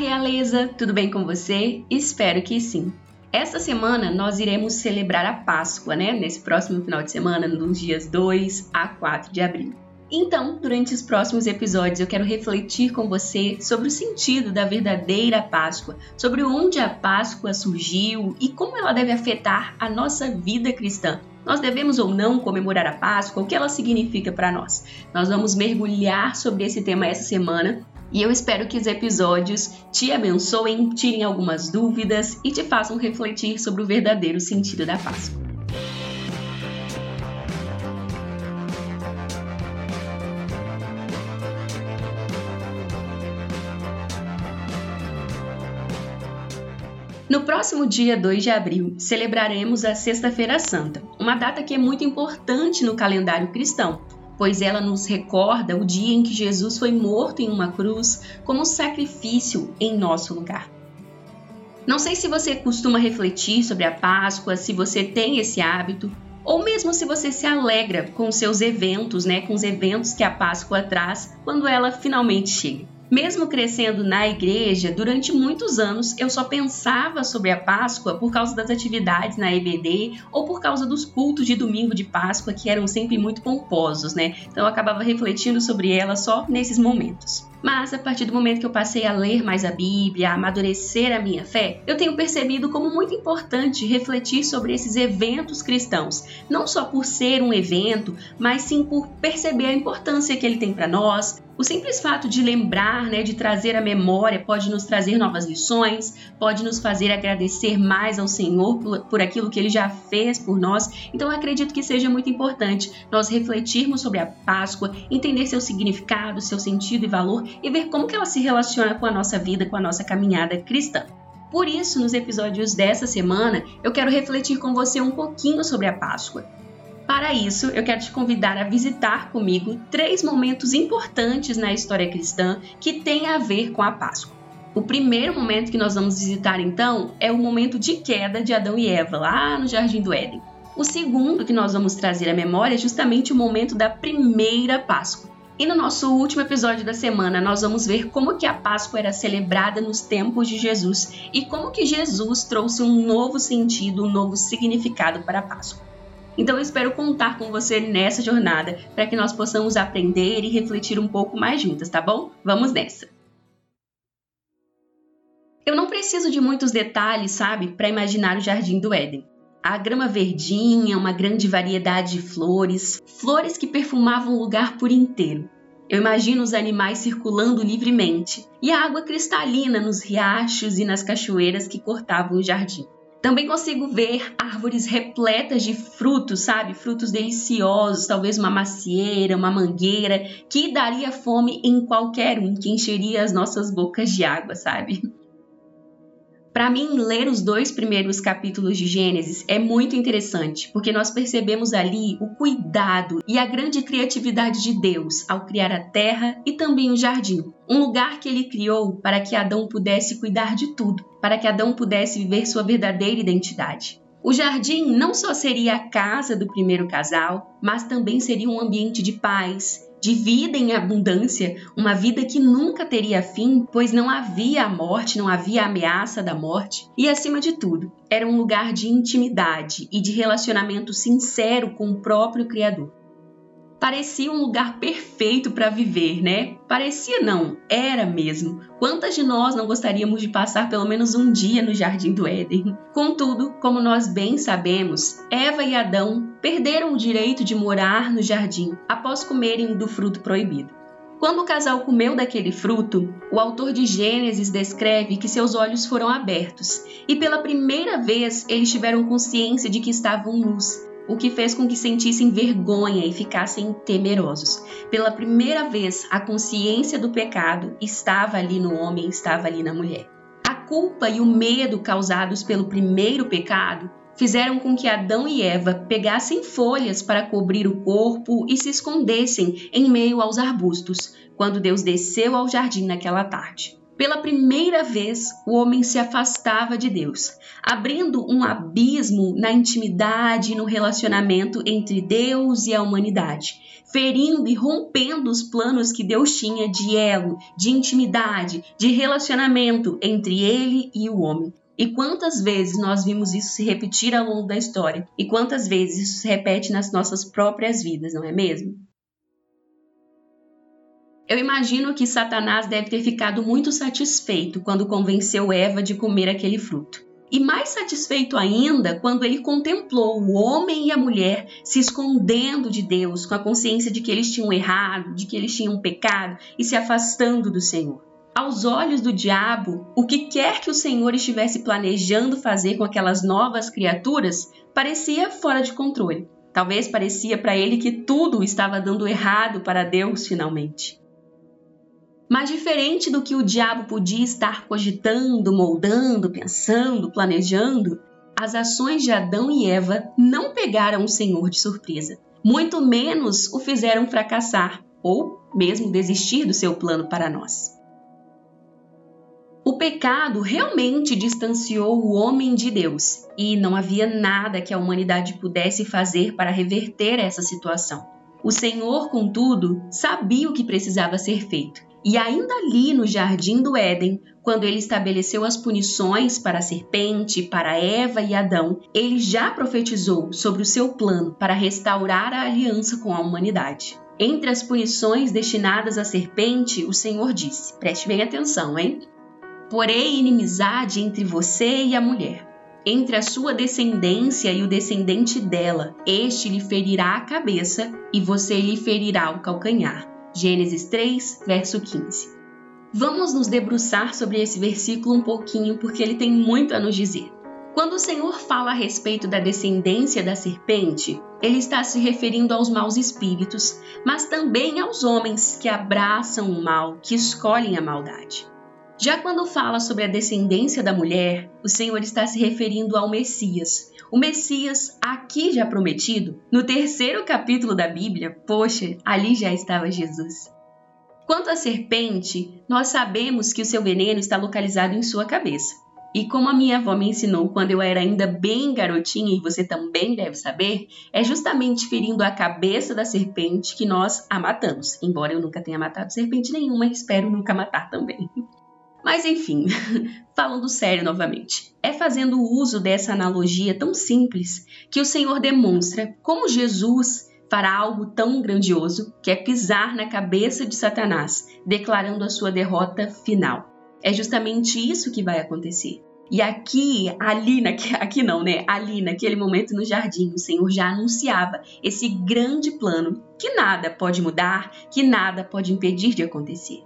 realeza, tudo bem com você? Espero que sim. Esta semana nós iremos celebrar a Páscoa, né? Nesse próximo final de semana, nos dias 2 a 4 de abril. Então, durante os próximos episódios, eu quero refletir com você sobre o sentido da verdadeira Páscoa, sobre onde a Páscoa surgiu e como ela deve afetar a nossa vida cristã. Nós devemos ou não comemorar a Páscoa? O que ela significa para nós? Nós vamos mergulhar sobre esse tema essa semana e eu espero que os episódios te abençoem, tirem algumas dúvidas e te façam refletir sobre o verdadeiro sentido da Páscoa. No próximo dia 2 de abril, celebraremos a Sexta-feira Santa, uma data que é muito importante no calendário cristão, pois ela nos recorda o dia em que Jesus foi morto em uma cruz como sacrifício em nosso lugar. Não sei se você costuma refletir sobre a Páscoa, se você tem esse hábito, ou mesmo se você se alegra com seus eventos, né, com os eventos que a Páscoa traz quando ela finalmente chega. Mesmo crescendo na igreja, durante muitos anos eu só pensava sobre a Páscoa por causa das atividades na EBD ou por causa dos cultos de domingo de Páscoa que eram sempre muito pomposos, né? Então eu acabava refletindo sobre ela só nesses momentos. Mas a partir do momento que eu passei a ler mais a Bíblia, a amadurecer a minha fé, eu tenho percebido como muito importante refletir sobre esses eventos cristãos, não só por ser um evento, mas sim por perceber a importância que ele tem para nós, o simples fato de lembrar, né, de trazer a memória, pode nos trazer novas lições, pode nos fazer agradecer mais ao Senhor por, por aquilo que Ele já fez por nós. Então, acredito que seja muito importante nós refletirmos sobre a Páscoa, entender seu significado, seu sentido e valor e ver como que ela se relaciona com a nossa vida, com a nossa caminhada cristã. Por isso, nos episódios dessa semana, eu quero refletir com você um pouquinho sobre a Páscoa. Para isso, eu quero te convidar a visitar comigo três momentos importantes na história cristã que têm a ver com a Páscoa. O primeiro momento que nós vamos visitar então é o momento de queda de Adão e Eva, lá no Jardim do Éden. O segundo que nós vamos trazer à memória é justamente o momento da primeira Páscoa. E no nosso último episódio da semana, nós vamos ver como que a Páscoa era celebrada nos tempos de Jesus e como que Jesus trouxe um novo sentido, um novo significado para a Páscoa. Então eu espero contar com você nessa jornada para que nós possamos aprender e refletir um pouco mais juntas, tá bom? Vamos nessa! Eu não preciso de muitos detalhes, sabe, para imaginar o jardim do Éden. A grama verdinha, uma grande variedade de flores, flores que perfumavam o lugar por inteiro. Eu imagino os animais circulando livremente e a água cristalina nos riachos e nas cachoeiras que cortavam o jardim. Também consigo ver árvores repletas de frutos, sabe? Frutos deliciosos, talvez uma macieira, uma mangueira, que daria fome em qualquer um, que encheria as nossas bocas de água, sabe? Para mim, ler os dois primeiros capítulos de Gênesis é muito interessante, porque nós percebemos ali o cuidado e a grande criatividade de Deus ao criar a terra e também o jardim. Um lugar que ele criou para que Adão pudesse cuidar de tudo, para que Adão pudesse viver sua verdadeira identidade. O jardim não só seria a casa do primeiro casal, mas também seria um ambiente de paz, de vida em abundância, uma vida que nunca teria fim, pois não havia a morte, não havia a ameaça da morte, e acima de tudo, era um lugar de intimidade e de relacionamento sincero com o próprio Criador parecia um lugar perfeito para viver, né? Parecia não, era mesmo. Quantas de nós não gostaríamos de passar pelo menos um dia no jardim do Éden? Contudo, como nós bem sabemos, Eva e Adão perderam o direito de morar no jardim após comerem do fruto proibido. Quando o casal comeu daquele fruto, o autor de Gênesis descreve que seus olhos foram abertos e pela primeira vez eles tiveram consciência de que estavam nus o que fez com que sentissem vergonha e ficassem temerosos. Pela primeira vez, a consciência do pecado estava ali no homem, estava ali na mulher. A culpa e o medo causados pelo primeiro pecado fizeram com que Adão e Eva pegassem folhas para cobrir o corpo e se escondessem em meio aos arbustos, quando Deus desceu ao jardim naquela tarde. Pela primeira vez, o homem se afastava de Deus, abrindo um abismo na intimidade e no relacionamento entre Deus e a humanidade, ferindo e rompendo os planos que Deus tinha de elo, de intimidade, de relacionamento entre ele e o homem. E quantas vezes nós vimos isso se repetir ao longo da história? E quantas vezes isso se repete nas nossas próprias vidas, não é mesmo? Eu imagino que Satanás deve ter ficado muito satisfeito quando convenceu Eva de comer aquele fruto. E mais satisfeito ainda quando ele contemplou o homem e a mulher se escondendo de Deus, com a consciência de que eles tinham errado, de que eles tinham pecado e se afastando do Senhor. Aos olhos do diabo, o que quer que o Senhor estivesse planejando fazer com aquelas novas criaturas parecia fora de controle. Talvez parecia para ele que tudo estava dando errado para Deus finalmente. Mas diferente do que o diabo podia estar cogitando, moldando, pensando, planejando, as ações de Adão e Eva não pegaram o Senhor de surpresa, muito menos o fizeram fracassar ou mesmo desistir do seu plano para nós. O pecado realmente distanciou o homem de Deus e não havia nada que a humanidade pudesse fazer para reverter essa situação. O Senhor, contudo, sabia o que precisava ser feito e ainda ali no jardim do Éden, quando ele estabeleceu as punições para a serpente, para Eva e Adão, ele já profetizou sobre o seu plano para restaurar a aliança com a humanidade. Entre as punições destinadas à serpente, o Senhor disse: preste bem atenção, hein? Porém, inimizade entre você e a mulher, entre a sua descendência e o descendente dela. Este lhe ferirá a cabeça e você lhe ferirá o calcanhar. Gênesis 3, verso 15. Vamos nos debruçar sobre esse versículo um pouquinho porque ele tem muito a nos dizer. Quando o Senhor fala a respeito da descendência da serpente, ele está se referindo aos maus espíritos, mas também aos homens que abraçam o mal, que escolhem a maldade. Já quando fala sobre a descendência da mulher, o Senhor está se referindo ao Messias. O Messias, aqui já prometido, no terceiro capítulo da Bíblia, poxa, ali já estava Jesus. Quanto à serpente, nós sabemos que o seu veneno está localizado em sua cabeça. E como a minha avó me ensinou quando eu era ainda bem garotinha, e você também deve saber, é justamente ferindo a cabeça da serpente que nós a matamos. Embora eu nunca tenha matado serpente nenhuma, espero nunca matar também. Mas enfim, falando sério novamente, é fazendo uso dessa analogia tão simples que o Senhor demonstra como Jesus fará algo tão grandioso que é pisar na cabeça de Satanás, declarando a sua derrota final. É justamente isso que vai acontecer. E aqui, ali, naque, aqui não, né? Ali, naquele momento no jardim, o Senhor já anunciava esse grande plano que nada pode mudar, que nada pode impedir de acontecer.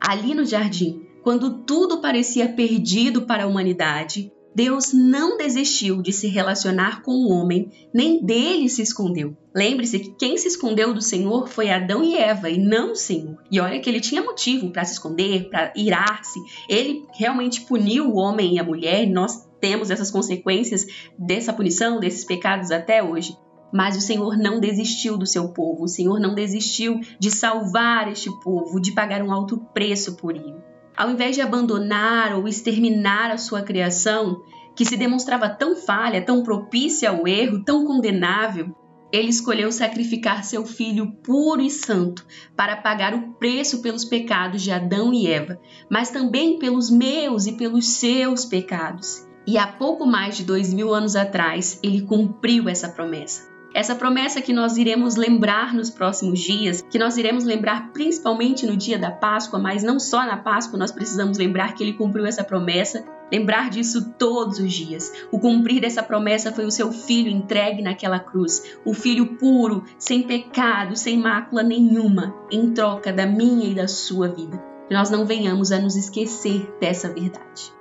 Ali no jardim, quando tudo parecia perdido para a humanidade, Deus não desistiu de se relacionar com o homem, nem dele se escondeu. Lembre-se que quem se escondeu do Senhor foi Adão e Eva e não o Senhor. E olha que ele tinha motivo para se esconder, para irar-se. Ele realmente puniu o homem e a mulher, e nós temos essas consequências dessa punição, desses pecados até hoje. Mas o Senhor não desistiu do seu povo, o Senhor não desistiu de salvar este povo, de pagar um alto preço por ele. Ao invés de abandonar ou exterminar a sua criação, que se demonstrava tão falha, tão propícia ao erro, tão condenável, ele escolheu sacrificar seu filho puro e santo para pagar o preço pelos pecados de Adão e Eva, mas também pelos meus e pelos seus pecados. E há pouco mais de dois mil anos atrás, ele cumpriu essa promessa. Essa promessa que nós iremos lembrar nos próximos dias, que nós iremos lembrar principalmente no dia da Páscoa, mas não só na Páscoa, nós precisamos lembrar que ele cumpriu essa promessa, lembrar disso todos os dias. O cumprir dessa promessa foi o seu filho entregue naquela cruz, o filho puro, sem pecado, sem mácula nenhuma, em troca da minha e da sua vida. Que nós não venhamos a nos esquecer dessa verdade.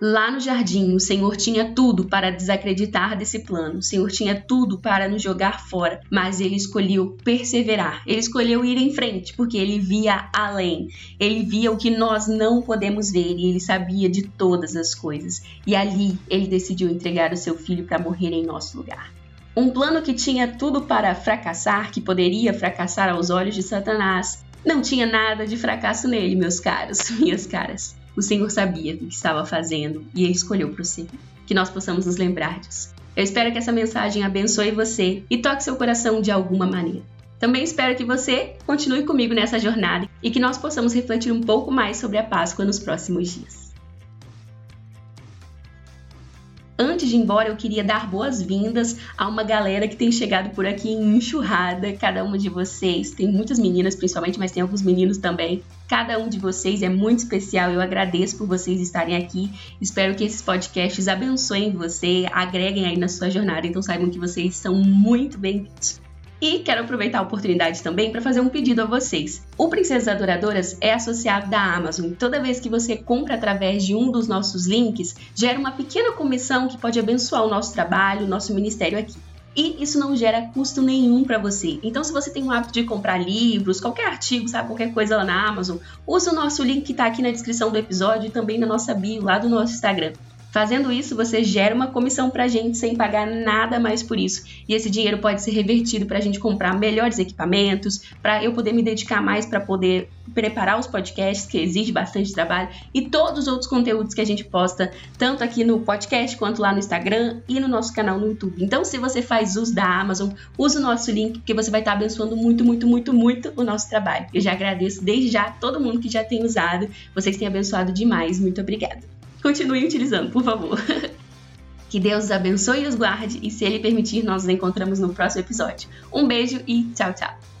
Lá no jardim, o Senhor tinha tudo para desacreditar desse plano, o Senhor tinha tudo para nos jogar fora, mas ele escolheu perseverar, ele escolheu ir em frente, porque ele via além, ele via o que nós não podemos ver e ele sabia de todas as coisas. E ali ele decidiu entregar o seu filho para morrer em nosso lugar. Um plano que tinha tudo para fracassar, que poderia fracassar aos olhos de Satanás, Não tinha nada de fracasso nele, meus caros, minhas caras. O Senhor sabia o que estava fazendo e ele escolheu prosseguir. Que nós possamos nos lembrar disso. Eu espero que essa mensagem abençoe você e toque seu coração de alguma maneira. Também espero que você continue comigo nessa jornada e que nós possamos refletir um pouco mais sobre a Páscoa nos próximos dias. Antes de ir embora, eu queria dar boas-vindas a uma galera que tem chegado por aqui em enxurrada. Cada uma de vocês, tem muitas meninas principalmente, mas tem alguns meninos também. Cada um de vocês é muito especial. Eu agradeço por vocês estarem aqui. Espero que esses podcasts abençoem você, agreguem aí na sua jornada. Então saibam que vocês são muito bem-vindos. E quero aproveitar a oportunidade também para fazer um pedido a vocês. O Princesas Adoradoras é associado da Amazon. Toda vez que você compra através de um dos nossos links, gera uma pequena comissão que pode abençoar o nosso trabalho, o nosso ministério aqui. E isso não gera custo nenhum para você. Então, se você tem o hábito de comprar livros, qualquer artigo, sabe, qualquer coisa lá na Amazon, use o nosso link que está aqui na descrição do episódio e também na nossa bio lá do nosso Instagram. Fazendo isso, você gera uma comissão para a gente sem pagar nada mais por isso. E esse dinheiro pode ser revertido para a gente comprar melhores equipamentos, para eu poder me dedicar mais para poder preparar os podcasts, que exige bastante trabalho, e todos os outros conteúdos que a gente posta, tanto aqui no podcast quanto lá no Instagram e no nosso canal no YouTube. Então, se você faz uso da Amazon, use o nosso link, porque você vai estar abençoando muito, muito, muito, muito o nosso trabalho. Eu já agradeço desde já todo mundo que já tem usado. Vocês têm abençoado demais. Muito obrigada. Continue utilizando, por favor. Que Deus os abençoe e os guarde, e se Ele permitir, nós nos encontramos no próximo episódio. Um beijo e tchau, tchau!